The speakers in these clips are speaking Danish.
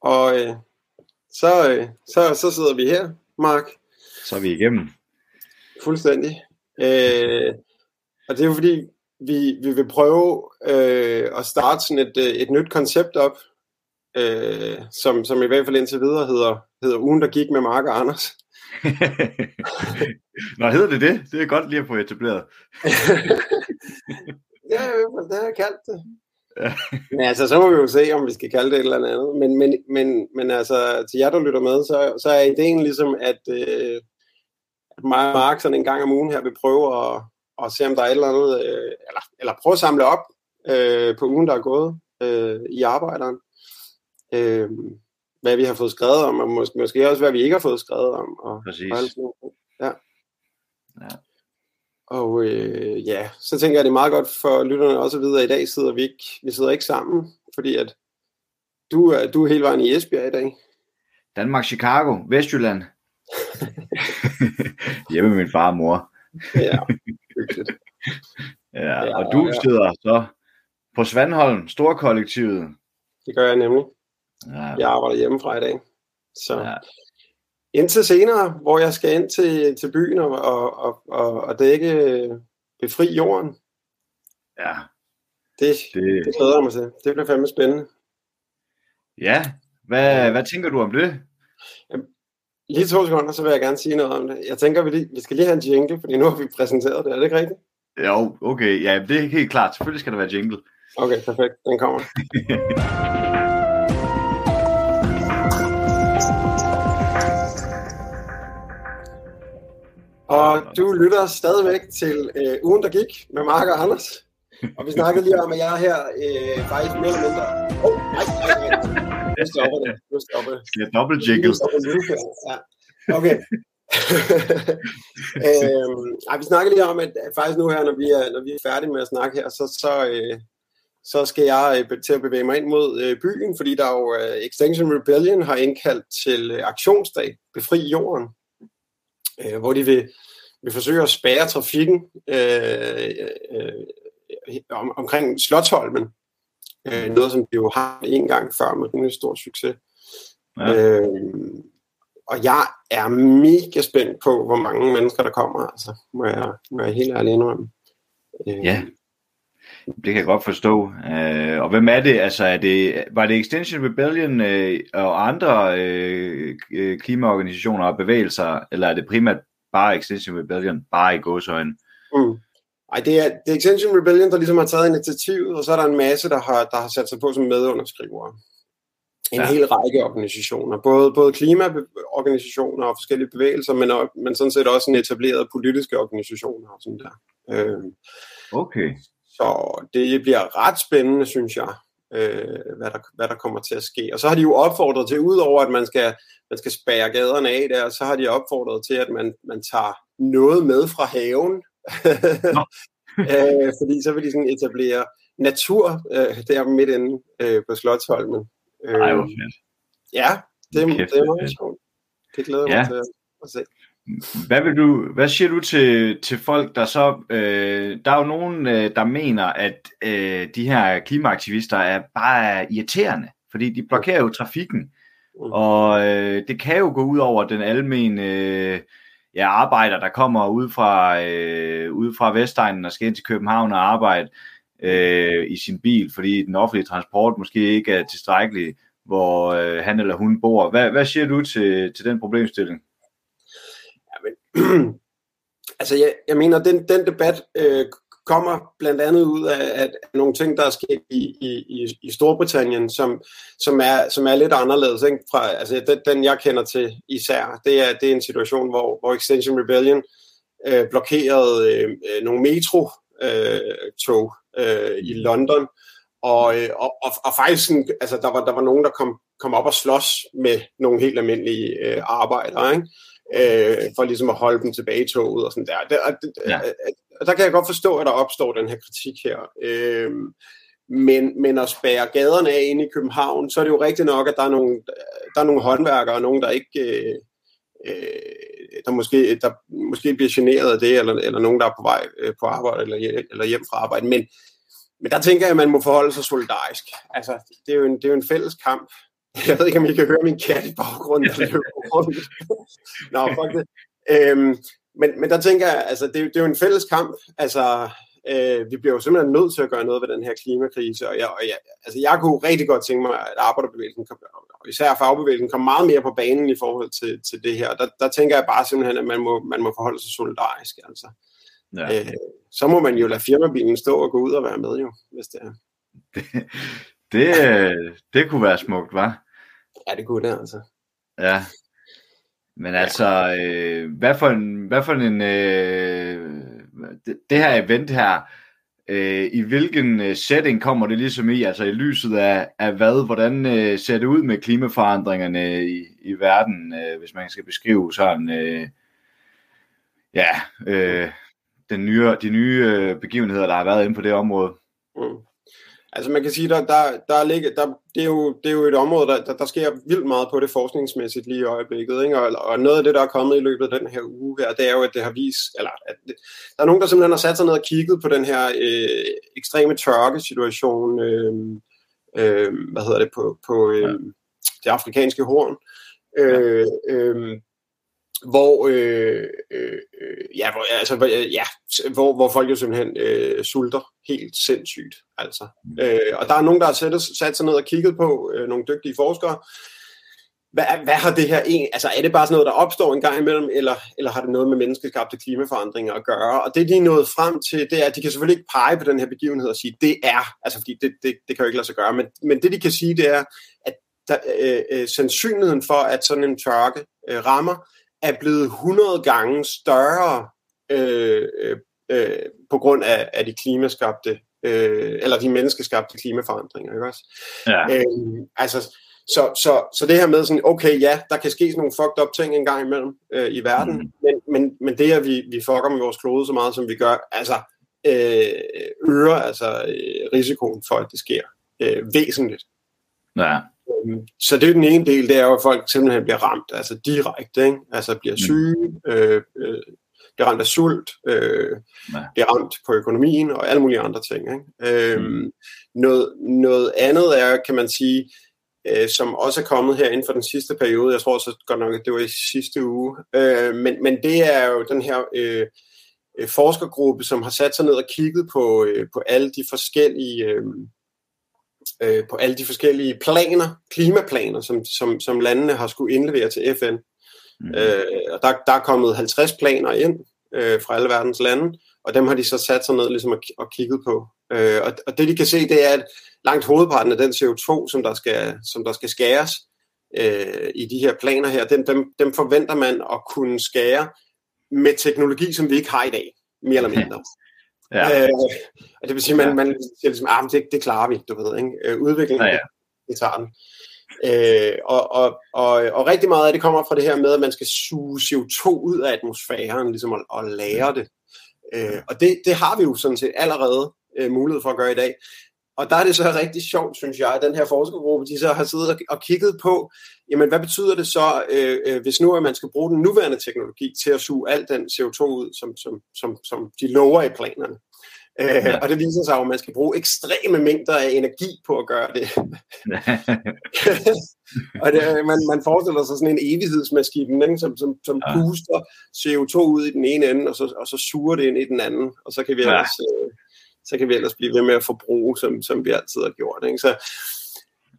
Og øh, så, øh, så, så sidder vi her, Mark. Så er vi igennem. Fuldstændig. Øh, og det er jo fordi, vi, vi vil prøve øh, at starte sådan et, øh, et nyt koncept op, øh, som, som i hvert fald indtil videre hedder, hedder Ugen, der gik med Mark og Anders. Nå, hedder det det? Det er godt lige at få etableret. ja, det har jeg kaldt det. men altså, så må vi jo se, om vi skal kalde det et eller andet. Men, men, men, men altså, til jer, der lytter med, så, så er ideen ligesom, at, øh, at mig og Mark sådan en gang om ugen her vil prøve at, at se, om der er et eller andet, øh, eller, eller prøve at samle op øh, på ugen, der er gået øh, i arbejderen. Øh, hvad vi har fået skrevet om, og måske, måske også, hvad vi ikke har fået skrevet om. Og, Præcis. Og alt sådan noget. ja. Ja. Og øh, ja, så tænker jeg, det er meget godt for lytterne også at vide, at i dag sidder vi ikke, vi sidder ikke sammen, fordi at du er, du er hele vejen i Esbjerg i dag. Danmark, Chicago, Vestjylland. Hjemme med min far og mor. Ja, hyggeligt. Ja, Ja, og du ja. sidder så på Svandholm, Storkollektivet. Det gør jeg nemlig. Ja, Jeg arbejder hjemmefra i dag. Så ja. Indtil senere, hvor jeg skal ind til, til byen og, og, og, og, dække øh, befri jorden. ja, Det, det, det glæder jeg mig til. Det bliver fandme spændende. ja. Hvad, hvad tænker du om det? Lige to sekunder, så vil jeg gerne sige noget om det. Jeg tænker, vi, lige, vi skal lige have en jingle, fordi nu har vi præsenteret det. Er det ikke rigtigt? Jo, okay, ja, det er helt klart. Selvfølgelig skal der være jingle. Okay, perfekt. Den kommer. Og du lytter stadigvæk til øh, ugen, der gik med Mark og Anders. Og vi snakkede lige om, at jeg er her øh, faktisk mere eller mindre... Åh, oh, nej. Nu stopper det. Nu stopper det. Skal jeg dobbelt det. Ja. Okay. øhm, ej, vi snakkede lige om, at faktisk nu her, når vi er, når vi er færdige med at snakke her, så, så, øh, så skal jeg øh, til at bevæge mig ind mod øh, byen, fordi der er jo øh, Extinction Rebellion har indkaldt til øh, aktionsdag, Befri Jorden, øh, hvor de vil, vil forsøge at spærre trafikken øh, øh, om, omkring Slottholmen. Øh, noget, som de jo har en gang før med en stor succes. Ja. Øh, og jeg er mega spændt på, hvor mange mennesker der kommer, altså, må jeg, må jeg helt ærligt indrømme. Øh, Ja, det kan jeg godt forstå. Øh, og hvem er det? Altså, er det, var det Extinction Rebellion øh, og andre øh, øh, klimaorganisationer og bevægelser, eller er det primært bare Extinction Rebellion, bare i gåsøjne? Mm. Ej, det er, det er Extinction Rebellion, der ligesom har taget initiativet, og så er der en masse, der har, der har sat sig på som medunderskrivere. En Ja. hel række organisationer, både, både klimaorganisationer og forskellige bevægelser, men, men sådan set også en etableret politiske organisationer og sådan der. Øh, Okay. Så det bliver ret spændende, synes jeg, øh, hvad, der, hvad der kommer til at ske. Og så har de jo opfordret til, udover at man skal, man skal spære gaderne af der, så har de opfordret til, at man, man tager noget med fra haven. øh, fordi så vil de sådan etablere natur øh, der midt inde øh, på Slottholmen. Øh, Ej, hvor fedt. ja, det, Kæft, det er meget sjovt. Det glæder jeg Ja. mig til at se. Hvad, vil du, hvad siger du til, til folk, der så... Øh, der er jo nogen, øh, der mener, at øh, de her klimaaktivister er bare irriterende, fordi de blokerer jo trafikken. Mm. Og øh, det kan jo gå ud over den almene øh, ja, arbejder, der kommer ud fra, øh, ud fra Vestegnen og skal ind til København og arbejde øh, i sin bil, fordi den offentlige transport måske ikke er tilstrækkelig, hvor øh, han eller hun bor. Hvad, hvad siger du til, til den problemstilling? altså, jeg, jeg mener, den, den debat øh, kommer blandt andet ud af at nogle ting, der er sket i, i, i- Storbritannien, som, som, er, som er lidt anderledes. Ikke? Fra, altså, den, den, jeg kender til især, det er, det er en situation, hvor, hvor Extension Rebellion øh, blokerede øh, øh, nogle metro-tog øh, øh, i London, og, øh, og, og, og faktisk sådan, altså, der, var, der var nogen, der kom, kom op og slås med nogle helt almindelige øh, arbejdere, ikke? Øh, for ligesom at holde dem tilbage i toget og sådan der. Og, det, Ja. ja. og der kan jeg godt forstå, at der opstår den her kritik her. Øh, men, men at spærre gaderne af inde i København, så er det jo rigtigt nok, at der er nogle, der er nogle håndværkere og nogen, der ikke... Øh, øh, der måske, der måske bliver generet af det, eller, eller nogen, der er på vej øh, på arbejde eller, hjem- eller hjem fra arbejde. Men, men der tænker jeg, at man må forholde sig solidarisk. Altså, det er jo en, det er jo en fælles kamp, Jeg ved ikke, om I kan høre min kat i baggrunden, der løber rundt. Nå, fuck det. Øhm, men, men der tænker jeg, altså, det, det er jo en fælles kamp. Altså, øh, vi bliver jo simpelthen nødt til at gøre noget ved den her klimakrise, og jeg, og jeg, altså, jeg kunne rigtig godt tænke mig, at arbejderbevægelsen, kom, og især fagbevægelsen, kommer meget mere på banen i forhold til, til det her. Der, der tænker jeg bare simpelthen, at man må, man må forholde sig solidarisk. Altså. Ja. Øh, så må man jo lade firmabilen stå og gå ud og være med, jo, hvis det er. Det, det, det kunne være smukt, var? Ja, det kunne det, altså. Ja. Men altså, øh, hvad for en, hvad for en øh, det, det her event her, øh, i hvilken øh, setting kommer det ligesom i, altså i lyset af, af hvad, hvordan øh, ser det ud med klimaforandringerne i, i verden, øh, hvis man skal beskrive sådan, øh, ja, øh, den nye, de nye øh, begivenheder, der har været inde på det område. Mm. Altså man kan sige, der, der, der, ligger, der det, er jo, det er jo et område, der, der, der sker vildt meget på det forskningsmæssigt lige i øjeblikket. Ikke? Og, og noget af det, der er kommet i løbet af den her uge her, det er jo, at det har vist, eller at det, der er nogen, der simpelthen har sat sig ned og kigget på den her øh, ekstreme tørkesituation, øh, øh, hvad hedder det, på, på øh, det afrikanske horn. Øh, øh, hvor, øh, øh, ja, hvor, altså, ja, hvor, hvor folk jo simpelthen øh, sulter helt sindssygt. Altså. Mm. Øh, og der er nogen, der har sat, sat sig ned og kigget på, øh, nogle dygtige forskere, hvad, hvad har det her egentlig, altså er det bare sådan noget, der opstår en gang imellem, eller, eller har det noget med menneskeskabte klimaforandringer at gøre? Og det de er nået frem til, det er, at de kan selvfølgelig ikke pege på den her begivenhed og sige, det er, altså fordi det, det, det kan jo ikke lade sig gøre, men, men det de kan sige, det er, at der, øh, øh, sandsynligheden for, at sådan en tørke øh, rammer, er blevet 100 gange større øh, øh, øh, på grund af, af de klimaskabte, øh, eller de menneskeskabte klimaforandringer, ikke også? Ja. Øh, altså, så, så, så det her med sådan, okay, ja, der kan ske sådan nogle fucked up ting en gang imellem øh, i verden, mm. men, men, men det, at vi, vi fucker med vores klode så meget, som vi gør, altså øh, øger altså øh, risikoen for, at det sker øh, væsentligt. Ja. Øhm, så det er den ene del, det er jo, at folk simpelthen bliver ramt, altså direkte, ikke? altså bliver mm. syge, øh, øh, bliver ramt af sult, øh, ja. bliver ramt på økonomien og alle mulige andre ting. Ikke? Øh, mm. noget, noget andet er, kan man sige, øh, som også er kommet her inden for den sidste periode, jeg tror så godt nok, at det var i sidste uge, øh, men, men det er jo den her øh, øh forskergruppe, som har sat sig ned og kigget på, øh, på alle de forskellige... Øh, øh, på alle de forskellige planer, klimaplaner, som, som, som landene har skulle indlevere til FN. Mm. Øh, og der, der er kommet 50 planer ind øh, fra alle verdens lande, og dem har de så sat sig ned ligesom og, og kigget på. Øh, og, og det de kan se, det er, at langt hovedparten af den CO2, som der skal, som der skal skæres øh, i de her planer her, dem, dem, dem forventer man at kunne skære med teknologi, som vi ikke har i dag, mere eller mindre. Ja. Øh, og det vil sige, at man, man siger ligesom, ah, det, det klarer vi, du ved, ikke? Øh, udviklingen, ja, ja. det tager den. Øh, og, og, og, og rigtig meget af det kommer fra det her med, at man skal suge CO2 ud af atmosfæren, ligesom at, at lære det. Øh, og det, det har vi jo sådan set allerede øh, mulighed for at gøre i dag. Og der er det så rigtig sjovt, synes jeg, at den her forskergruppe, de så har siddet og kigget på, jamen hvad betyder det så, øh, øh, hvis nu at man skal bruge den nuværende teknologi til at suge al den CO2 ud, som, som, som, som de lover i planerne. Øh, ja. Og det viser sig at man skal bruge ekstreme mængder af energi på at gøre det. og det, man, man forestiller sig sådan en evighedsmaskine, ikke? som, som, som ja. puster CO2 ud i den ene ende, og så, og så suger det ind i den anden, og så kan vi ellers... Ja. Øh, så kan vi ellers blive ved med at forbruge, som, som vi altid har gjort. Ikke? Så,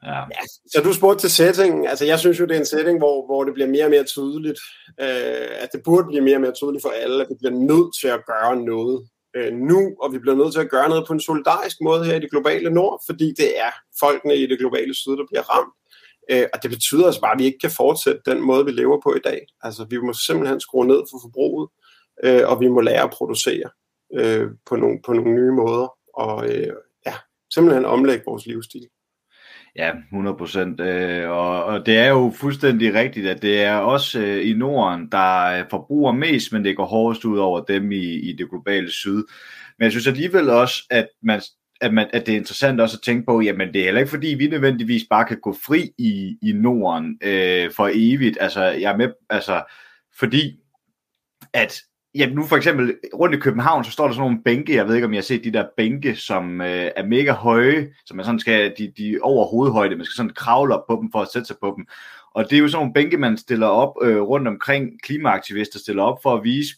ja. Ja, så du spurgte til settingen. Altså, jeg synes jo, det er en setting, hvor, hvor det bliver mere og mere tydeligt, øh, at det burde blive mere og mere tydeligt for alle, at vi bliver nødt til at gøre noget øh, nu, og vi bliver nødt til at gøre noget på en solidarisk måde her i det globale nord, fordi det er folkene i det globale syd, der bliver ramt. Øh, og det betyder altså bare, at vi ikke kan fortsætte den måde, vi lever på i dag. Altså, vi må simpelthen skrue ned for forbruget, øh, og vi må lære at producere øh, på, nogle, på nogle nye måder, og øh, ja, simpelthen omlægge vores livsstil. Ja, 100 procent. Øh, og, og det er jo fuldstændig rigtigt, at det er også øh, i Norden, der øh, forbruger mest, men det går hårdest ud over dem i, i det globale syd. Men jeg synes alligevel også, at man at, man, at det er interessant også at tænke på, jamen det er heller ikke fordi, vi nødvendigvis bare kan gå fri i, i Norden øh, for evigt. Altså, jeg er med, altså, fordi at Ja, nu for eksempel rundt i København, så står der sådan nogle bænke, jeg ved ikke om jeg har set de der bænke, som øh, er mega høje, som man sådan skal, de, de er over hovedhøjde, man skal sådan kravle op på dem for at sætte sig på dem. Og det er jo sådan nogle bænke, man stiller op øh, rundt omkring, klimaaktivister stiller op for at vise,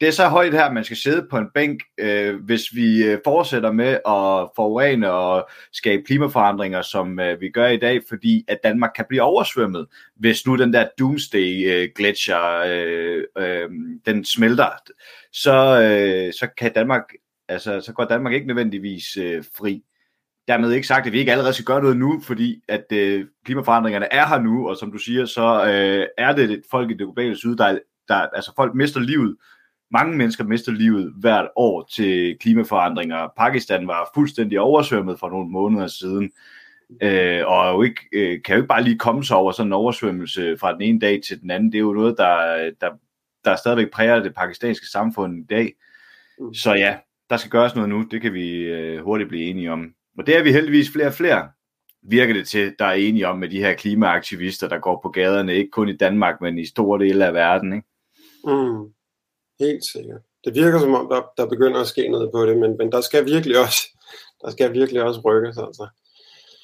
det er så højt her, at man skal sidde på en bænk, øh, hvis vi øh, fortsætter med at forurene og skabe klimaforandringer, som øh, vi gør i dag, fordi at Danmark kan blive oversvømmet, hvis nu den der doomsday øh, gletscher, øh, øh, den smelter, så, øh, så kan Danmark, altså, så går Danmark ikke nødvendigvis øh, fri. Dermed ikke sagt, at vi ikke allerede skal gøre noget nu, fordi at øh, klimaforandringerne er her nu, og som du siger, så øh, er det folk i det globale syd, der, der altså folk mister livet mange mennesker mister livet hvert år til klimaforandringer. Pakistan var fuldstændig oversvømmet for nogle måneder siden, øh, og jo ikke, øh, kan jo ikke bare lige komme sig over sådan en oversvømmelse fra den ene dag til den anden. Det er jo noget, der, der, der stadigvæk præger det pakistanske samfund i dag. Mm. Så ja, der skal gøres noget nu, det kan vi øh, hurtigt blive enige om. Og det er vi heldigvis flere og flere, virker det til, der er enige om med de her klimaaktivister, der går på gaderne, ikke kun i Danmark, men i store dele af verden. Ikke? Mm. Helt sikkert. Det virker som om, der, der begynder at ske noget på det, men, men der skal virkelig også, der skal virkelig også rykkes. Altså.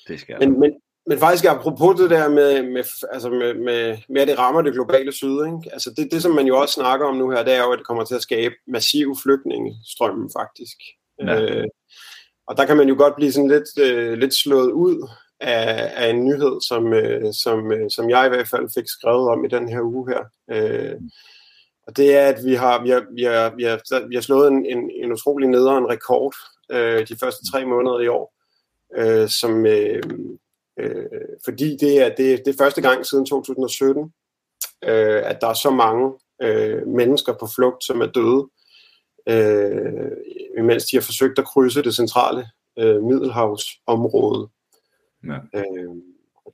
Det skal men, men, men faktisk apropos det der med, med, altså med, med, med at det rammer det globale syd, ikke? Altså det, det som man jo også snakker om nu her, det er jo, at det kommer til at skabe massiv flygtningestrømme faktisk. Ja. Øh, og der kan man jo godt blive sådan lidt, øh, lidt slået ud af, af en nyhed, som, øh, som, øh, som jeg i hvert fald fik skrevet om i den her uge her. Øh, og det er, at vi har, vi har, vi har, vi har, vi har slået en, en, en utrolig nederen rekord øh, de første tre måneder i år, øh, som, øh, øh, fordi det er, det, det er første gang siden 2017, øh, at der er så mange øh, mennesker på flugt, som er døde, øh, imens de har forsøgt at krydse det centrale øh, Middelhavsområde. Ja. Øh,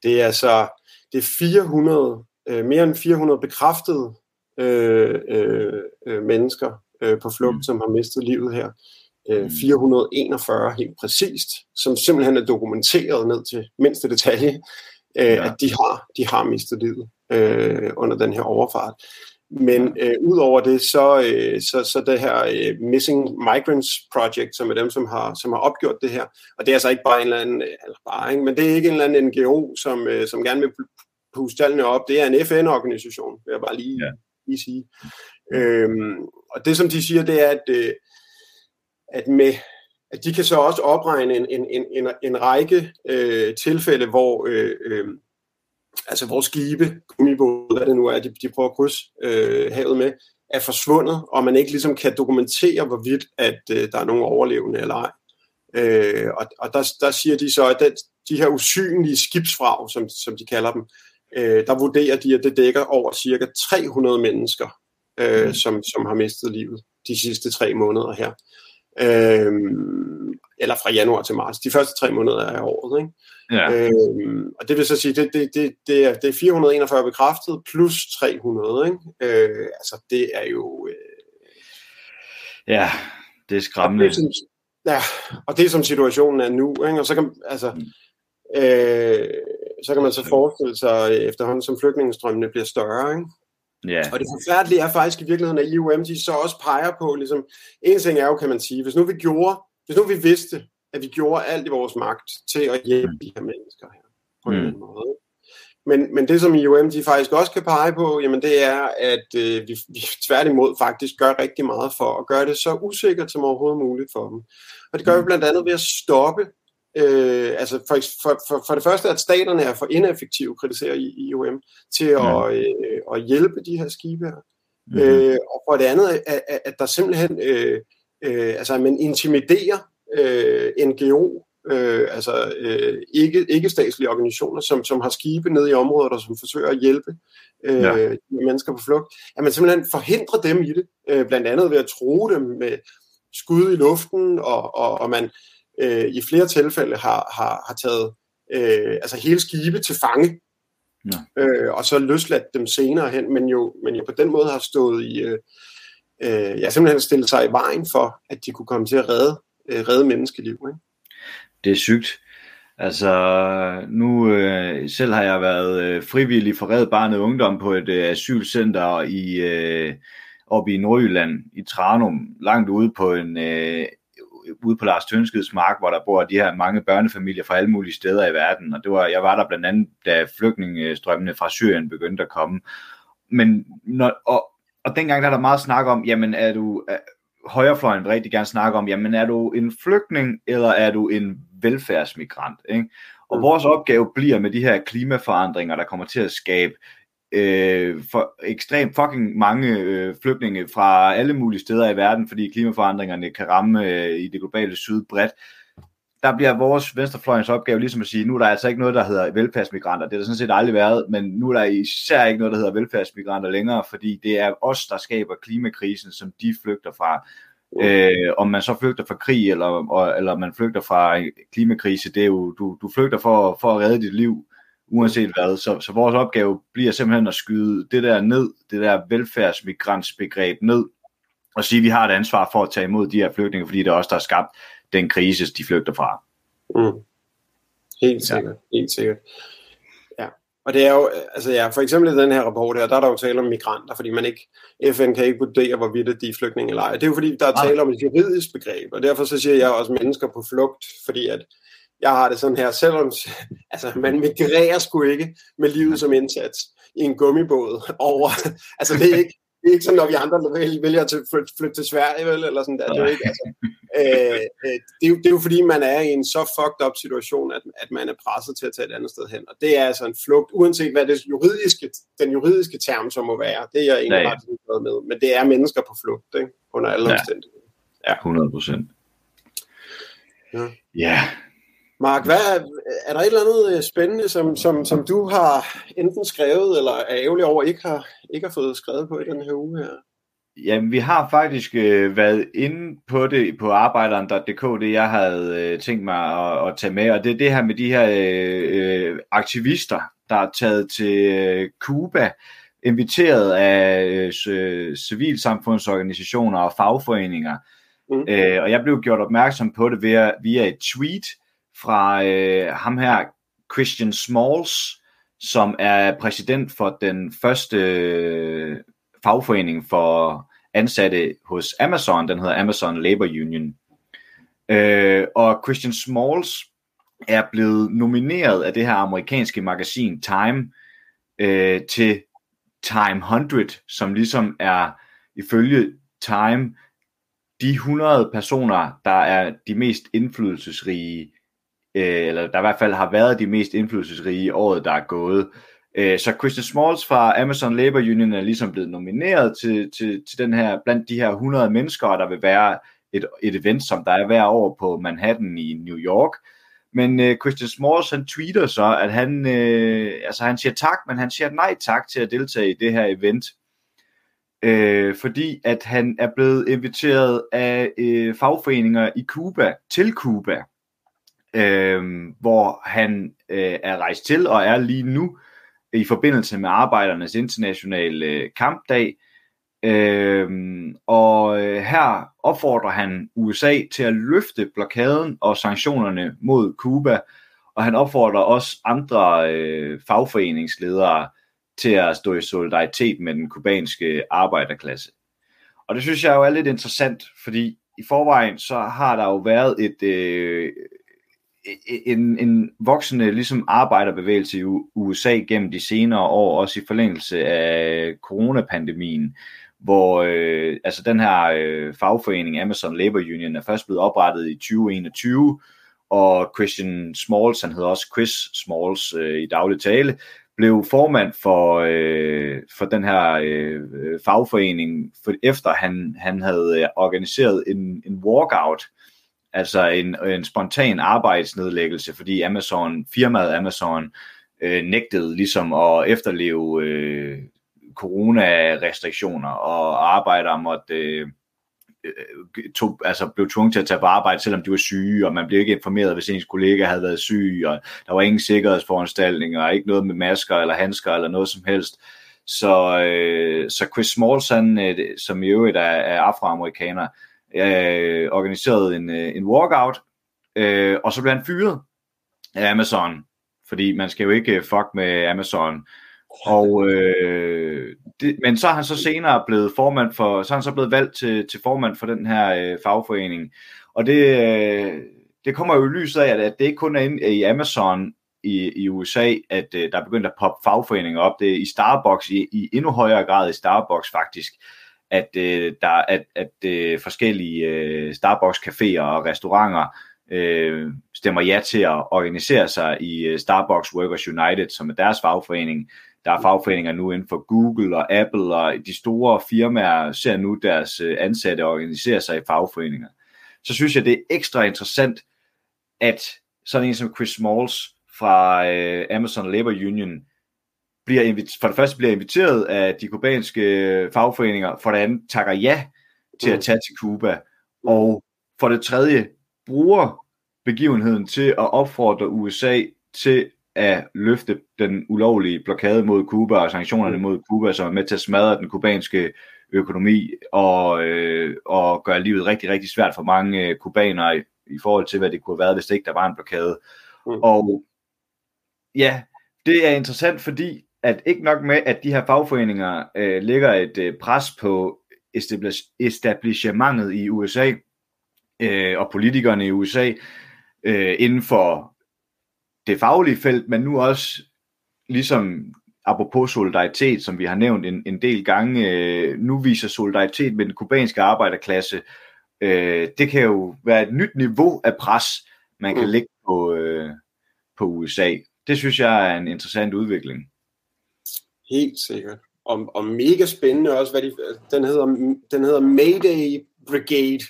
det er altså det er 400, øh, mere end 400 bekræftede øh, øh, øh, mennesker øh, på flugt, mm. som har mistet livet her. Øh, 441 mm. helt præcist, som simpelthen er dokumenteret ned til mindste detalje, øh, ja. at de har, de har mistet livet øh, under den her overfart. Men øh, udover det, så, øh, så, så det her øh, Missing Migrants Project, som er dem, som har, som har opgjort det her, og det er altså ikke bare en eller anden, eller bare, ikke, men det er ikke en eller anden NGO, som, øh, som gerne vil puste tallene op, det er en FN-organisation, vil jeg bare lige, ja lige sige. Øhm, og det, som de siger, det er, at, øh, at, med, at de kan så også opregne en, en, en, en, en række øh, tilfælde, hvor øh, øh, altså hvor skibe, gummibåde, hvad det nu er, de, de prøver at krydse øh, havet med, er forsvundet, og man ikke ligesom kan dokumentere, hvorvidt at øh, der er nogen overlevende eller ej. Øh, og og der, der siger de så, at det, de her usynlige skibsfrag, som, som de kalder dem, øh, der vurderer de, at det dækker over cirka 300 mennesker, øh, mm. som, som har mistet livet de sidste tre måneder her. Øh, eller fra januar til marts. De første tre måneder af året. Ikke? Ja. Øh, og det vil så sige, det, det, det, det, er, det er 441 bekræftet plus 300. Ikke? Øh, altså det er jo... Øh, ja, det er skræmmende. Det er, som, ja, og det er som situationen er nu. Ikke? Og så kan, altså, mm. øh, så kan man så forestille sig øh, efterhånden, som flygtningestrømmene bliver større. Ikke? Ja. Og det forfærdelige er faktisk i virkeligheden, at IOM de så også peger på, ligesom, en ting er jo, kan man sige, hvis nu vi gjorde, hvis nu vi vidste, at vi gjorde alt i vores magt til at hjælpe de her mennesker her, på mm. en måde. Men, men det, som IOM de faktisk også kan pege på, jamen det er, at øh, vi, vi tværtimod faktisk gør rigtig meget for at gøre det så usikkert som overhovedet muligt for dem. Og det gør vi mm. blandt andet ved at stoppe Øh, altså for, for, for, for det første, at staterne er for ineffektive, kritiserer IOM, til at, ja. øh, at hjælpe de her skibe her. Mm. Øh, og for det andet, at, at der simpelthen, øh, øh, altså at man intimiderer øh, NGO, øh, altså øh, ikke, ikke statslige organisationer, som, som har skibe ned i områder, som forsøger at hjælpe øh, ja. mennesker på flugt, at man simpelthen forhindrer dem i det, øh, blandt andet ved at tro dem med skud i luften, og, og, og man øh, i flere tilfælde har, har, har taget øh, altså hele skibe til fange, ja. øh, og så løsladt dem senere hen, men jo, men jo på den måde har stået i, øh, øh, ja, simpelthen stillet sig i vejen for, at de kunne komme til at redde, øh, redde menneskeliv. Ikke? Det er sygt. Altså, nu øh, selv har jeg været øh, frivillig for Red Barnet Ungdom på et øh, asylcenter i, øh, oppe i Nordjylland, i Tranum, langt ude på en, øh, ude på Lars Tønskeds mark, hvor der bor de her mange børnefamilier fra alle mulige steder i verden, og det var, jeg var der blandt andet, da flygtningestrømmene fra Syrien begyndte at komme. Men når, og, og dengang der er der meget snak om, jamen er du, er, højrefløjen vil rigtig gerne snakke om, jamen er du en flygtning, eller er du en velfærdsmigrant? Ikke? Og mm. vores opgave bliver med de her klimaforandringer, der kommer til at skabe øh, for ekstremt fucking mange øh, flygtninge fra alle mulige steder i verden, fordi klimaforandringerne kan ramme øh, i det globale syd bredt. Der bliver vores venstrefløjens opgave ligesom at sige, nu er der altså ikke noget, der hedder velfærdsmigranter. Det har der sådan set aldrig været, men nu er der især ikke noget, der hedder velfærdsmigranter længere, fordi det er os, der skaber klimakrisen, som de flygter fra. Øh, om man så flygter fra krig, eller, eller man flygter fra klimakrise, det er jo, du, du flygter for, for at redde dit liv, uanset hvad. Så, så vores opgave bliver simpelthen at skyde det der ned, det der velfærdsmigrantsbegreb ned, og sige, at vi har et ansvar for at tage imod de her flygtninge, fordi det er os, der har skabt den krise, de flygter fra. Mm. Helt sikkert, ja. helt sikkert. Ja. Og det er jo, altså ja, for eksempel i den her rapport her, der er der jo tale om migranter, fordi man ikke, FN kan ikke vurdere, hvorvidt de er flygtninge eller ej. Det er jo fordi, der er tale om et juridisk begreb, og derfor så siger jeg også mennesker på flugt, fordi at jeg har det sådan her, selvom altså, man migrerer sgu ikke med livet som indsats i en gummibåd over, altså det er ikke, det er ikke sådan, når vi andre vælger at flytte, flytte til Sverige, vel, eller sådan der. Det er ikke, altså, øh, øh, det, er jo, det er jo fordi, man er i en så fucked up situation, at, at man er presset til at tage et andet sted hen. Og det er altså en flugt, uanset hvad det juridiske, den juridiske term så må være. Det er jeg egentlig ret ligeglad med. Men det er mennesker på flugt, ikke? under alle ja. omstændigheder. Ja, 100 procent. Ja. ja, Mark, hvad er, er der et eller andet øh, spændende, som, som, som du har enten skrevet, eller er ærgerlig over, ikke har, ikke har fået skrevet på i den her uge her? Jamen, vi har faktisk øh, været inde på det på arbejderen.dk, det jeg havde øh, tænkt mig at, at tage med, og det er det her med de her øh, aktivister, der er taget til øh, Cuba, inviteret af øh, civilsamfundsorganisationer og fagforeninger. Mm. Øh, og jeg blev gjort opmærksom på det via, via et tweet, fra øh, ham her, Christian Smalls, som er præsident for den første øh, fagforening for ansatte hos Amazon, den hedder Amazon Labor Union. Øh, og Christian Smalls er blevet nomineret af det her amerikanske magasin Time øh, til Time 100, som ligesom er ifølge Time de 100 personer, der er de mest indflydelsesrige øh, eller der i hvert fald har været de mest indflydelsesrige i året, der er gået. Øh, så Christian Smalls fra Amazon Labor Union er ligesom blevet nomineret til, til, til den her, blandt de her 100 mennesker, og der vil være et, et event, som der er hver år på Manhattan i New York. Men øh, Christian Smalls, han tweeter så, at han, øh, altså han siger tak, men han siger nej tak til at deltage i det her event. Øh, fordi at han er blevet inviteret af øh, fagforeninger i Cuba til Cuba øh, hvor han øh, er rejst til og er lige nu i forbindelse med Arbejdernes Internationale øh, Kampdag. Øhm, øh, og her opfordrer han USA til at løfte blokaden og sanktionerne mod Cuba, og han opfordrer også andre øh, fagforeningsledere til at stå i solidaritet med den kubanske arbejderklasse. Og det synes jeg jo er lidt interessant, fordi i forvejen så har der jo været et, øh, E-, e-, en, en voksende ligesom arbejderbevægelse i USA gennem de senere år, også i forlængelse af coronapandemien, hvor øh, altså den her øh, fagforening, Amazon Labor Union, er først blevet oprettet i 2021, og Christian Smalls, han hedder også Chris Smalls øh, i daglig tale, blev formand for, øh, for den her øh, fagforening, for efter han, han havde øh, organiseret en, en walkout altså en, en spontan arbejdsnedlæggelse, fordi Amazon, firmaet Amazon, øh, nægtede ligesom at efterleve øh, coronarestriktioner, og arbejdere måtte øh, øh tog, altså blev tvunget til at tage på arbejde, selvom de var syge, og man blev ikke informeret, hvis ens kollega havde været syg, og der var ingen sikkerhedsforanstaltninger, ikke noget med masker eller handsker eller noget som helst. Så, øh, så Chris Smalls, han, øh, som i øvrigt er, er afroamerikaner, øh, organiseret en, øh, en walkout, øh, og så blev han fyret af Amazon, fordi man skal jo ikke øh, fuck med Amazon Og, øh, det, men så er han så senere blevet formand for, så er han så blevet valgt til, til formand for den her øh, fagforening. Og det, øh, det kommer jo i lyset af, at, at det ikke kun er i Amazon i, i USA, at øh, der er begyndt at poppe fagforeninger op. Det er i Starbucks, i, i endnu højere grad i Starbucks faktisk, at øh, der at, at øh, forskellige øh, Starbucks caféer og restauranter øh, stemmer ja til at organisere sig i øh, Starbucks Workers United, som er deres fagforening. Der er fagforeninger nu inden for Google og Apple, og de store firmaer ser nu deres øh, ansatte organisere sig i fagforeninger. Så synes jeg, det er ekstra interessant, at sådan en som Chris Smalls fra øh, Amazon Labor Union bliver for det første bliver inviteret af de kubanske fagforeninger, for det andet takker ja til at mm. tage til Cuba, og for det tredje bruger begivenheden til at opfordre USA til at løfte den ulovlige blokade mod Cuba og sanktionerne mm. mod Cuba, som er med til at smadre den kubanske økonomi og, øh, og gøre livet rigtig, rigtig svært for mange øh, kubanere i, i forhold til, hvad det kunne have været, hvis det ikke der var en blokade. Mm. Og ja, det er interessant, fordi at ikke nok med, at de her fagforeninger øh, lægger et øh, pres på establishmentet i USA øh, og politikerne i USA øh, inden for det faglige felt, men nu også ligesom apropos solidaritet, som vi har nævnt en, en del gange, øh, nu viser solidaritet med den kubanske arbejderklasse. Øh, det kan jo være et nyt niveau af pres, man kan mm. lægge på, øh, på USA. Det synes jeg er en interessant udvikling. Helt sikkert. Og, og mega spændende også, hvad de, den, hedder, den hedder Mayday Brigade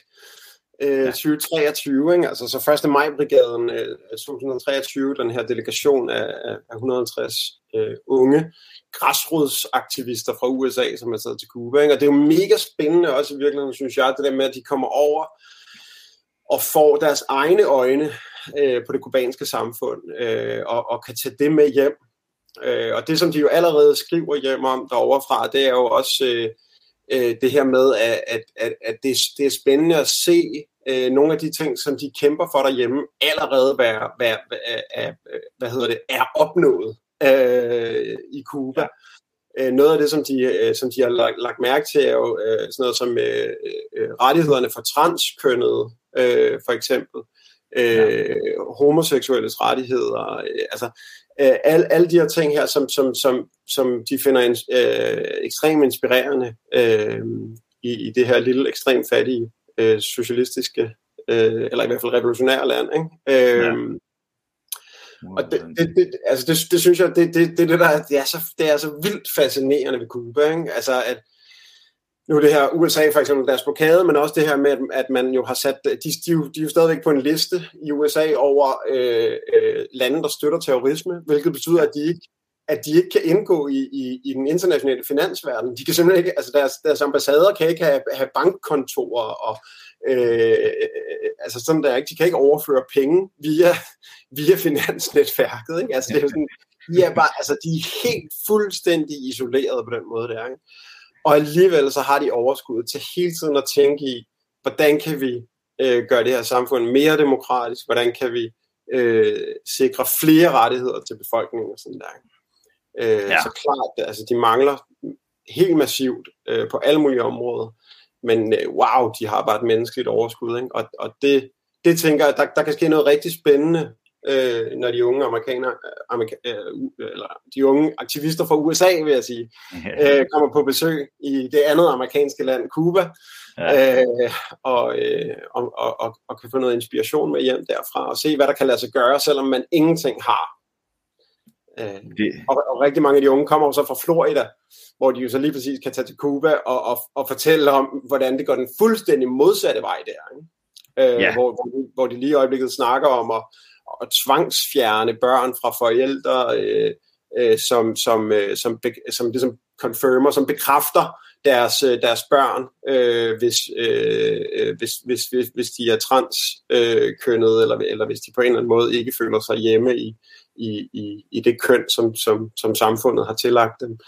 øh, 2023, ikke? altså så 1. maj-brigaden øh, 2023, den her delegation af, af 150 øh, unge græsrodsaktivister fra USA, som er taget til Cuba. Ikke? Og det er jo mega spændende også i virkeligheden, synes jeg, det der med, at de kommer over og får deres egne øjne øh, på det kubanske samfund, øh, og, og kan tage det med hjem. Øh, og det, som de jo allerede skriver hjem om derovre fra, det er jo også øh, øh, det her med, at, at, at, at det, det er spændende at se øh, nogle af de ting, som de kæmper for derhjemme, allerede være, være, være, er, hvad hedder det, er opnået øh, i Cuba. Ja. Øh, noget af det, som de, øh, som de har lagt, lagt mærke til, er jo øh, sådan noget som øh, øh, rettighederne for transkønnede, øh, for eksempel. Øh, ja. homoseksuelles rettigheder, øh, altså øh, alle, alle de her ting her, som, som, som, som de finder en, øh, ekstremt inspirerende øh, i, i det her lille, ekstremt fattige øh, socialistiske, øh, eller i hvert fald revolutionære land. Ikke? Øh, ja. Og det, det, det, altså det, det synes jeg, det, det, det, det, der, det, er så, det er så vildt fascinerende ved Cuba. Ikke? Altså at, nu det her USA for eksempel deres blokade, men også det her med, at man jo har sat, de, de, de, de er jo stadigvæk på en liste i USA over øh, øh, lande, der støtter terrorisme, hvilket betyder, at de ikke at de ikke kan indgå i, i, i den internationale finansverden. De kan simpelthen ikke, altså deres, deres ambassader kan ikke have, have bankkontorer og øh, altså sådan der ikke, de kan ikke overføre penge via, via finansnetværket. Ikke? Altså det er sådan, de er bare, altså de er helt fuldstændig isoleret på den måde der. Ikke? Og alligevel så har de overskud til hele tiden at tænke i, hvordan kan vi øh, gøre det her samfund mere demokratisk, hvordan kan vi øh, sikre flere rettigheder til befolkningen og sådan der. Øh, ja. Så klart, altså de mangler helt massivt øh, på alle mulige områder, men øh, wow, de har bare et menneskeligt overskud, ikke? Og, og det, det tænker jeg, der, der kan ske noget rigtig spændende, øh, når de unge amerikanere, amerika, øh, eller de unge aktivister fra USA, vil jeg sige, øh, kommer på besøg i det andet amerikanske land, Cuba, ja. øh, og, øh, og, og, og, og kan få noget inspiration med hjem derfra, og se, hvad der kan lade sig gøre, selvom man ingenting har. Øh, det... og, og rigtig mange af de unge kommer jo så fra Florida, hvor de jo så lige præcis kan tage til Cuba og, og, og fortælle om, hvordan det går den fuldstændig modsatte vej der. Ikke? Øh, yeah. hvor, hvor, de, hvor de lige i øjeblikket snakker om at, at tvangsfjerne børn fra forældre, øh, øh, som, som, øh, som, be, som ligesom confirmer, som bekræfter deres, øh, deres børn, øh, hvis, øh, øh, hvis, hvis, hvis, hvis de er transkønnet, øh, eller, eller hvis de på en eller anden måde ikke føler sig hjemme i, i, i, i det køn, som, som, som samfundet har tillagt dem.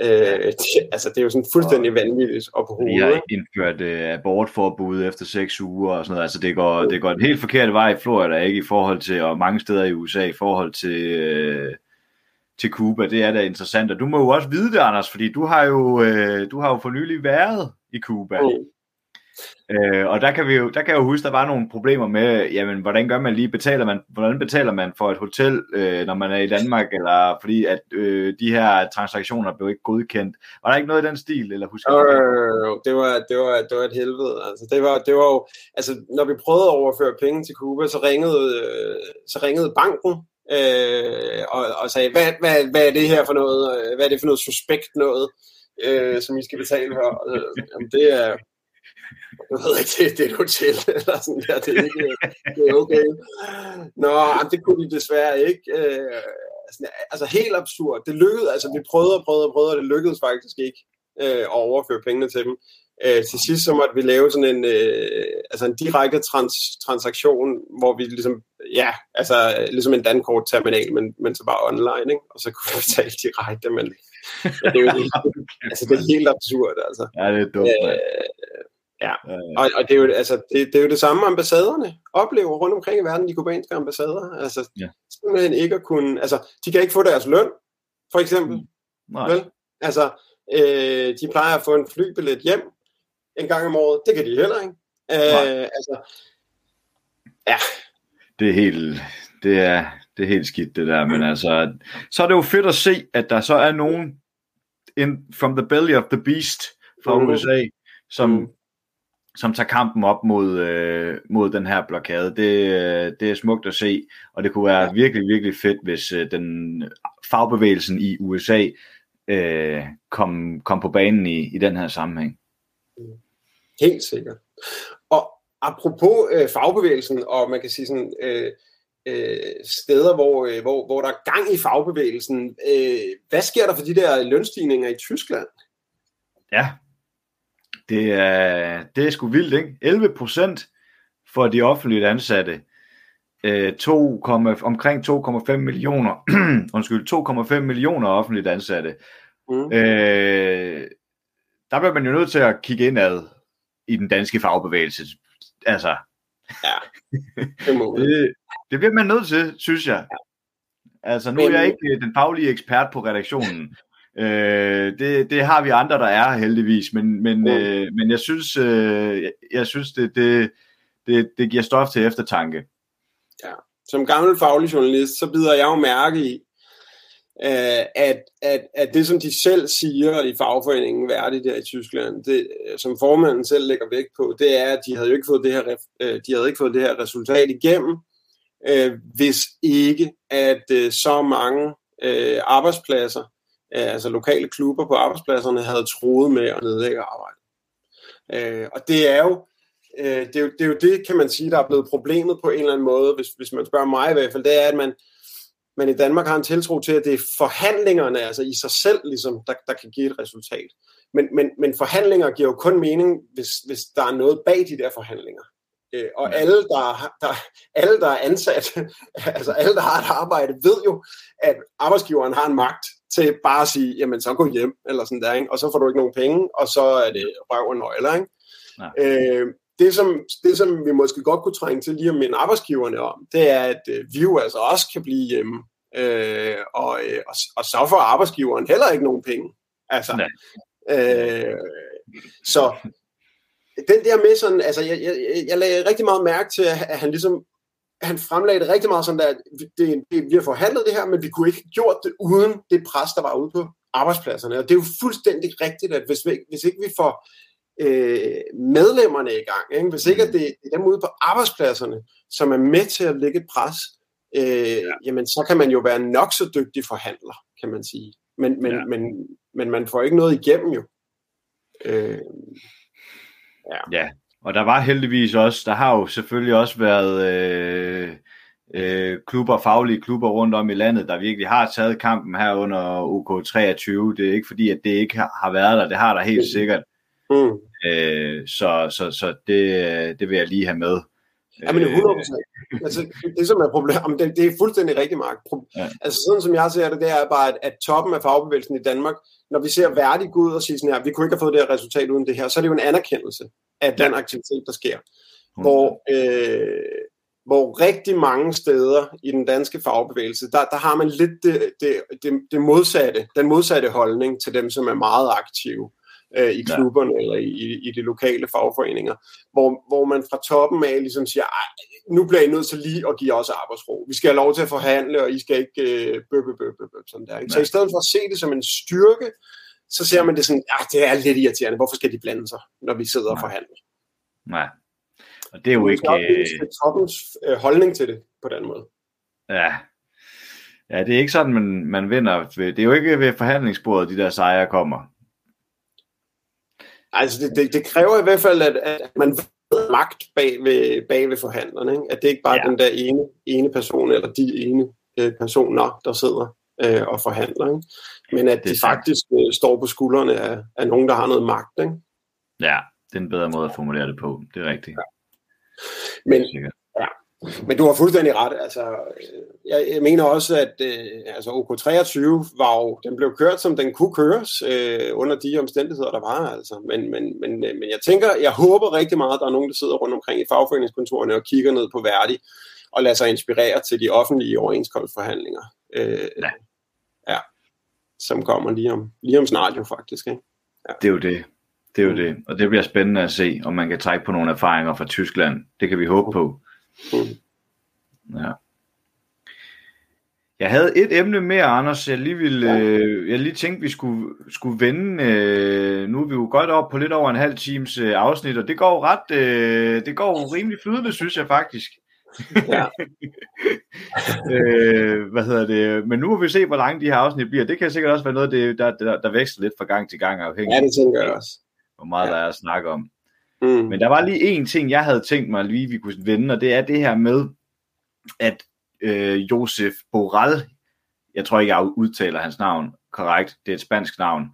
Øh, det, altså det er jo sådan fuldstændig vanvittigt op på hovedet. Vi har indført øh, abortforbud efter seks uger og sådan noget. Altså det går, det går en helt forkert vej i Florida, ikke i forhold til, og mange steder i USA, i forhold til, øh, til Cuba, det er da interessant. Og du må jo også vide det, Anders, fordi du har jo, øh, du har jo for nylig været i Cuba. Mm. Øh, og der kan, vi jo, der kan jeg jo huske, der var nogle problemer med, jamen, hvordan gør man lige, betaler man, hvordan betaler man for et hotel, øh, når man er i Danmark, eller fordi at øh, de her transaktioner blev ikke godkendt. Var der ikke noget i den stil, eller husker øh, det? var, det, var, det var et helvede. Altså, det var, det var jo, altså, når vi prøvede at overføre penge til Cuba, så ringede, øh, så ringede banken, øh, og, og sagde, hvad, hvad, hvad er det her for noget, hvad er det for noget suspekt noget, øh, som I skal betale for? Øh, det er, jeg ved ikke, det, det er et hotel, eller sådan der, det er, ikke, det er okay. Nå, det kunne de desværre ikke. Øh, altså helt absurd. Det lykkedes, altså vi prøvede og prøvede og prøvede, og det lykkedes faktisk ikke øh, at overføre pengene til dem. Øh, til sidst så måtte vi lave sådan en, øh, altså en direkte trans, transaktion, hvor vi ligesom, ja, altså ligesom en dankort-terminal, men, men så bare online, ikke? og så kunne vi betale direkte, men ja, det er jo helt, altså, det er helt absurd, altså. Ja, det er dumt. Øh, Ja, og, og det, er jo, altså, det, det er jo det samme, ambassaderne oplever rundt omkring i verden, de kubanske ambassader. Altså, ja. simpelthen ikke at kunne, altså, de kan ikke få deres løn, for eksempel. Mm. Nej. Vel? Altså, øh, de plejer at få en flybillet hjem en gang om året. Det kan de heller ikke. Øh, altså, ja. Det er helt, det er, det er helt skidt det der, men altså, så er det jo fedt at se, at der så er nogen in, from the belly of the beast fra mm. USA, som mm som tager kampen op mod, øh, mod den her blokade. Det, øh, det er smukt at se, og det kunne være ja. virkelig, virkelig fedt, hvis øh, den fagbevægelsen i USA øh, kom, kom på banen i, i den her sammenhæng. Helt sikkert. Og apropos øh, fagbevægelsen, og man kan sige sådan, øh, øh, steder, hvor, øh, hvor, hvor der er gang i fagbevægelsen, øh, hvad sker der for de der lønstigninger i Tyskland? Ja, det er, det er sgu vildt, ikke? 11 procent for de offentligt ansatte. Øh, 2, omkring 2,5 millioner, undskyld, 2,5 millioner offentligt ansatte. Mm. Øh, der bliver man jo nødt til at kigge indad i den danske fagbevægelse. Altså, ja, det, må det, det bliver man nødt til, synes jeg. Altså, nu er jeg ikke den faglige ekspert på redaktionen, Øh, det, det har vi andre, der er heldigvis, men, men, mm. øh, men jeg synes, øh, jeg, jeg synes det, det, det, det giver stof til eftertanke. Ja. Som gammel faglig journalist, så bider jeg jo mærke i, øh, at, at, at det, som de selv siger i fagforeningen værdigt der i Tyskland, det, som formanden selv lægger vægt på, det er, at de havde jo ikke fået det her, øh, de havde ikke fået det her resultat igennem, øh, hvis ikke at øh, så mange øh, arbejdspladser øh, altså lokale klubber på arbejdspladserne havde troet med at nedlægge arbejde. Øh, og det er jo øh, det, er jo, det er jo det, kan man sige, der er blevet problemet på en eller anden måde, hvis, hvis man spørger mig i hvert fald, det er, at man, man i Danmark har en tiltro til, at det er forhandlingerne, altså i sig selv, ligesom, der, der kan give et resultat. Men, men, men forhandlinger giver jo kun mening, hvis, hvis der er noget bag de der forhandlinger. Øh, og alle der, der, alle, der er ansat, altså alle, der har et arbejde, ved jo, at arbejdsgiveren har en magt til bare at sige, jamen så gå hjem, eller sådan der, ikke? og så får du ikke nogen penge, og så er det røv og nøgler. Ikke? Øh, det, som, det, som vi måske godt kunne trænge til lige at minde arbejdsgiverne om, det er, at øh, vi jo altså også kan blive hjemme, øh, og, øh, og, og så får arbejdsgiveren heller ikke nogen penge. Altså, øh, så den der med sådan, altså jeg, jeg, jeg lagde rigtig meget mærke til, at han ligesom han fremlagde det rigtig meget sådan, at det, det, vi har forhandlet det her, men vi kunne ikke have gjort det uden det pres, der var ude på arbejdspladserne. Og det er jo fuldstændig rigtigt, at hvis, vi, hvis ikke vi får øh, medlemmerne i gang, ikke? hvis ikke at det, det er dem ude på arbejdspladserne, som er med til at lægge pres, øh, ja. jamen så kan man jo være nok så dygtig forhandler, kan man sige. Men, men, ja. men, men man får ikke noget igennem jo. Øh, ja. ja, og der var heldigvis også, der har jo selvfølgelig også været øh, øh, klubber, faglige klubber rundt om i landet, der virkelig har taget kampen her under OK23. Det er ikke fordi, at det ikke har været der, det har der helt mm. sikkert. Mm. Øh, så så, så det, det vil jeg lige have med. Ja, men 100 altså, det, som er problemet, det, det er fuldstændig rigtigt, Mark. Ja. Altså sådan som jeg ser det, det er bare, at, at toppen af fagbevægelsen i Danmark, når vi ser værdigt ud og siger sådan her, vi kunne ikke have fået det her resultat uden det her, så er det jo en anerkendelse af den aktivitet, der sker. Mm. Hvor, øh, hvor rigtig mange steder i den danske fagbevægelse, der, der har man lidt det, det, det, det modsatte, den modsatte holdning til dem, som er meget aktive øh, i klubberne ja. eller i, i de lokale fagforeninger, hvor, hvor man fra toppen af ligesom siger, nu bliver I nødt til lige at give os arbejdsro. Vi skal have lov til at forhandle, og I skal ikke øh, bøb, bøb, bøb, bøb, sådan der. Ikke? Så i stedet for at se det som en styrke, så ser man det sådan, ja, det er lidt irriterende. Hvorfor skal de blande sig, når vi sidder og forhandler? Nej. Og det er jo ikke... Det er toppens øh, holdning til det på den måde. Ja. Ja, det er ikke sådan, man, man vinder. Det er jo ikke ved forhandlingsbordet, de der sejre kommer. Altså, det, det, det kræver i hvert fald, at, at man ved magt bag ved, bag ved forhandlerne. Ikke? At det ikke bare ja. er den der ene, ene person, eller de ene øh, personer, der sidder øh, og forhandler. Ikke? Men at det de faktisk øh, står på skuldrene af, af nogen, der har noget magt. Ikke? Ja, det er en bedre måde at formulere det på. Det er rigtigt. Ja. Men. Men du har fuldstændig ret. Altså, jeg, jeg mener også, at øh, altså OK23 var jo, den blev kørt, som den kunne køres øh, under de omstændigheder, der var. Altså. Men, men, men, men jeg tænker, jeg håber rigtig meget, at der er nogen, der sidder rundt omkring i fagforeningskontorerne og kigger ned på Værdi og lader sig inspirere til de offentlige overenskomstforhandlinger. Øh, ja. ja. Som kommer lige om, lige om snart jo faktisk. Ikke? Ja. Det er jo det. Det er jo det. Og det bliver spændende at se, om man kan trække på nogle erfaringer fra Tyskland. Det kan vi håbe på. Ja. Jeg havde et emne mere, Anders. Jeg lige ville, øh, jeg lige tænkte, vi skulle, skulle vende. Øh, nu er vi jo godt op på lidt over en halv times øh, afsnit, og det går ret, øh, det går rimelig flydende, synes jeg faktisk. Ja. øh, hvad hedder det? Men nu må vi se, hvor langt de her afsnit bliver. Det kan sikkert også være noget, det, der, der, der vækster lidt fra gang til gang. Afhængig. Ja, det tænker jeg også. Hvor meget ja. der er at snakke om. Mm. Men der var lige en ting, jeg havde tænkt mig lige, vi kunne vende, og det er det her med, at øh, Josef Borrell, jeg tror ikke, jeg udtaler hans navn korrekt, det er et spansk navn,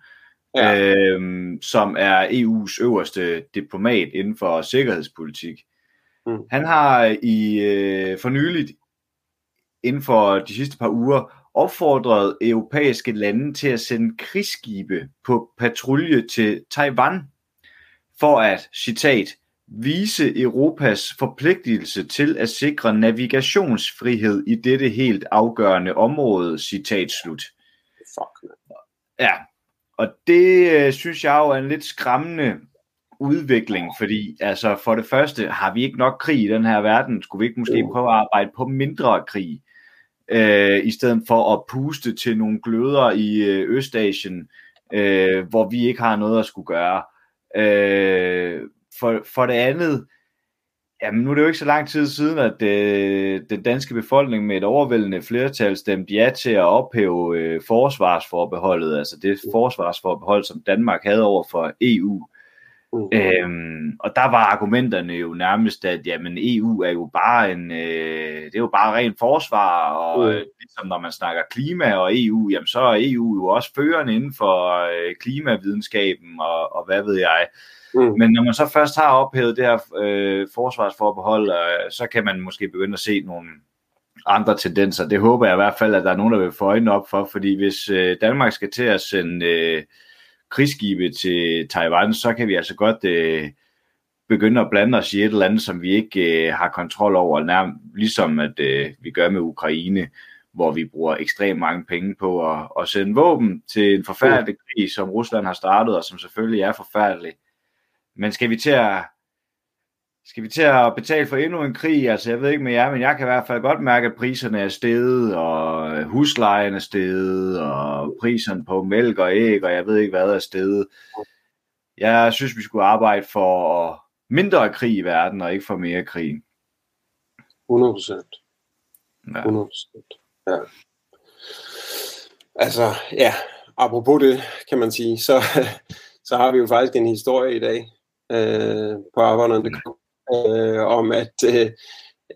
ja. øh, som er EU's øverste diplomat inden for sikkerhedspolitik. Mm. Han har i øh, for nyligt, inden for de sidste par uger, opfordret europæiske lande til at sende krigsskibe på patrulje til Taiwan for at, citat, vise Europas forpligtelse til at sikre navigationsfrihed i dette helt afgørende område, citat slut. Fuck, Ja, og det øh, synes jeg jo er en lidt skræmmende udvikling, fordi altså for det første har vi ikke nok krig i den her verden, skulle vi ikke måske prøve at arbejde på mindre krig, øh, i stedet for at puste til nogle gløder i øh, Østasien, øh, hvor vi ikke har noget at skulle gøre. Øh, for, for det andet, jamen nu er det jo ikke så lang tid siden, at øh, den danske befolkning med et overvældende flertal stemte ja til at ophæve øh, forsvarsforbeholdet, altså det forsvarsforbehold, som Danmark havde over for EU. Uh. Øhm, og der var argumenterne jo nærmest, at jamen, EU er jo bare en, øh, det er jo bare ren forsvar, og uh. ligesom når man snakker klima og EU, jamen så er EU jo også førende inden for øh, klimavidenskaben og, og hvad ved jeg. Uh. Men når man så først har ophævet det her øh, forsvarsforbehold, øh, så kan man måske begynde at se nogle andre tendenser. Det håber jeg i hvert fald, at der er nogen, der vil få øjnene op for, fordi hvis øh, Danmark skal til at sende øh, krigsskibe til Taiwan, så kan vi altså godt øh, begynde at blande os i et eller andet, som vi ikke øh, har kontrol over, nærmest ligesom at øh, vi gør med Ukraine, hvor vi bruger ekstremt mange penge på at, at sende våben til en forfærdelig krig, som Rusland har startet, og som selvfølgelig er forfærdelig. Men skal vi til at skal vi til at betale for endnu en krig? Altså, jeg ved ikke med jer, men jeg kan i hvert fald godt mærke, at priserne er steget, og huslejen er steget, og priserne på mælk og æg, og jeg ved ikke hvad er steget. Jeg synes, vi skulle arbejde for mindre krig i verden, og ikke for mere krig. 100 procent. Ja. 100 procent. Ja. Altså, ja, apropos det, kan man sige, så, så har vi jo faktisk en historie i dag øh, på arbejderne.dk, øh, om, at øh,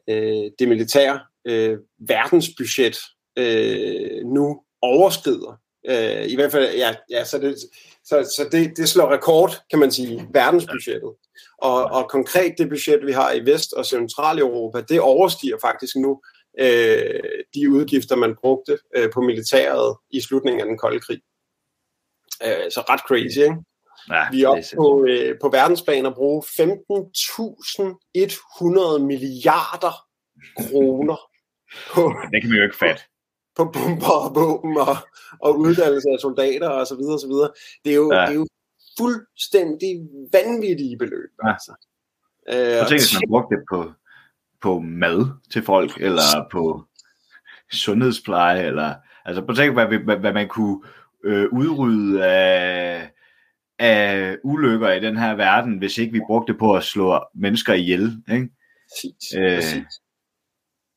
øh, det militære øh, verdensbudget øh, nu overskrider. Øh, I hvert fald, ja, ja så, det, så, så det, det slår rekord, kan man sige, verdensbudgettet. Og, og konkret det budget, vi har i Vest- og Centraleuropa, det overstiger faktisk nu øh, de udgifter, man brugte øh, på militæret i slutningen af den kolde krig. Øh, så ret crazy, ikke? Ja, vi er oppe på, øh, på verdensplan at bruge 15.100 milliarder kroner på, det kan vi jo ikke fatte. På bomber og våben og, og uddannelse af soldater og så videre og så videre. Det er jo, ja. det er jo fuldstændig vanvittige beløb. Ja. Altså. Øh, tænk, hvis man brugte det på, på mad til folk, eller på sundhedspleje, eller altså på tænk, hvad, hvad, hvad man kunne øh, udrydde af, af ulykker i den her verden, hvis ikke vi brugte det på at slå mennesker ihjel. Ikke? Præcis, øh, præcis.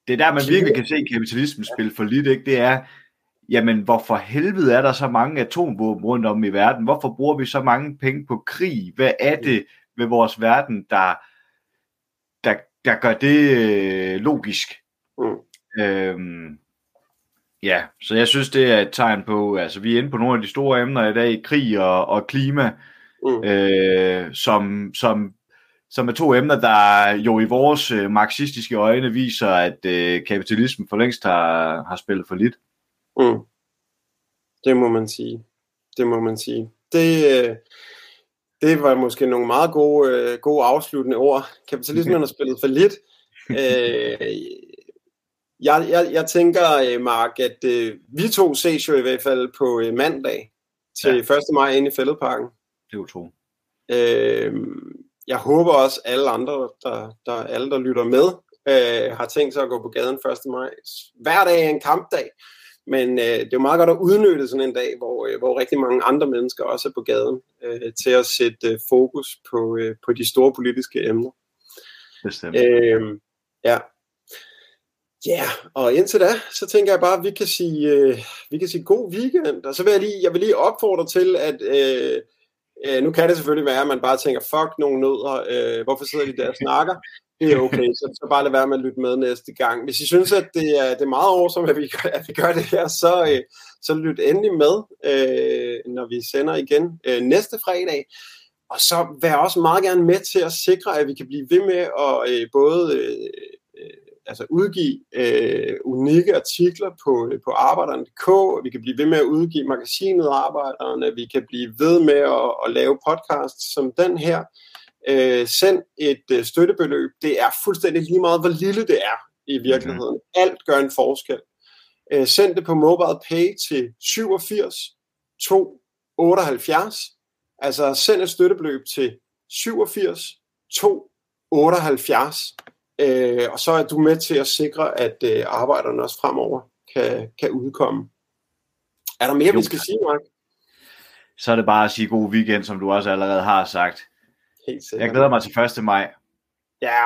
Det er der, man virkelig kan se kapitalismen spille for lidt, ikke? det er, jamen hvorfor helvede er der så mange atomvåben rundt om i verden? Hvorfor bruger vi så mange penge på krig? Hvad er det ved vores verden, der, der, der gør det øh, logisk? Mm. Øhm, ja, så jeg synes, det er et tegn på, altså vi er inde på nogle af de store emner i dag, krig og, og klima, mm. øh, som, som, som er to emner, der jo i vores øh, marxistiske øjne viser, at øh, kapitalismen for længst har, har spillet for lidt. Mm. Det må man sige. Det må man sige. Det, øh, det var måske nogle meget gode, øh, gode afsluttende ord. Kapitalismen har spillet for lidt. Øh, jeg, jeg, jeg tænker, Mark, at vi to ses jo i hvert fald på mandag til ja. 1. maj inde i Fælledparken. Det er utroligt. jeg håber også, alle andre, der, der, alle, der lytter med, har tænkt sig at gå på gaden 1. maj. Hver dag er en kampdag. Men øh, det er jo meget godt at udnytte sådan en dag, hvor, øh, hvor rigtig mange andre mennesker også er på gaden, øh, til at sætte øh, fokus på, øh, på de store politiske emner. Bestemt. Øh, ja. Ja, yeah. og indtil da, så tænker jeg bare, at vi kan sige, øh, vi kan sige god weekend. Og så vil jeg lige, jeg vil lige opfordre til, at øh, øh, nu kan det selvfølgelig være, at man bare tænker, fuck nogle nødder, øh, hvorfor sidder de der og snakker? det er okay, så, så bare lad være med at lytte med næste gang. Hvis I synes, at det er, det er meget awesome, at vi, gør, at vi gør det her, så, øh, så lyt endelig med, øh, når vi sender igen øh, næste fredag. Og så vær også meget gerne med til at sikre, at vi kan blive ved med at øh, både øh altså udgive øh, unikke artikler på, øh, på arbejderne.dk, vi kan blive ved med at udgive magasinet Arbejderne, vi kan blive ved med at, at lave podcasts som den her, øh, send et øh, støttebeløb. Det er fuldstændig lige meget, hvor lille det er i virkeligheden. Mm. Alt gør en forskel. Øh, send det på mobile pay til 87 2 78. Altså send et støttebeløb til 87 2 78. Øh, og så er du med til at sikre, at øh, arbejderne også fremover kan, kan udkomme. Er der mere, jo. vi skal sige, Mark? Så er det bare at sige god weekend, som du også allerede har sagt. Helt sikkert. Jeg glæder mig til 1. maj. Ja,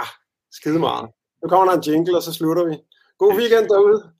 skide meget. Nu kommer der en jingle, og så slutter vi. God weekend derude.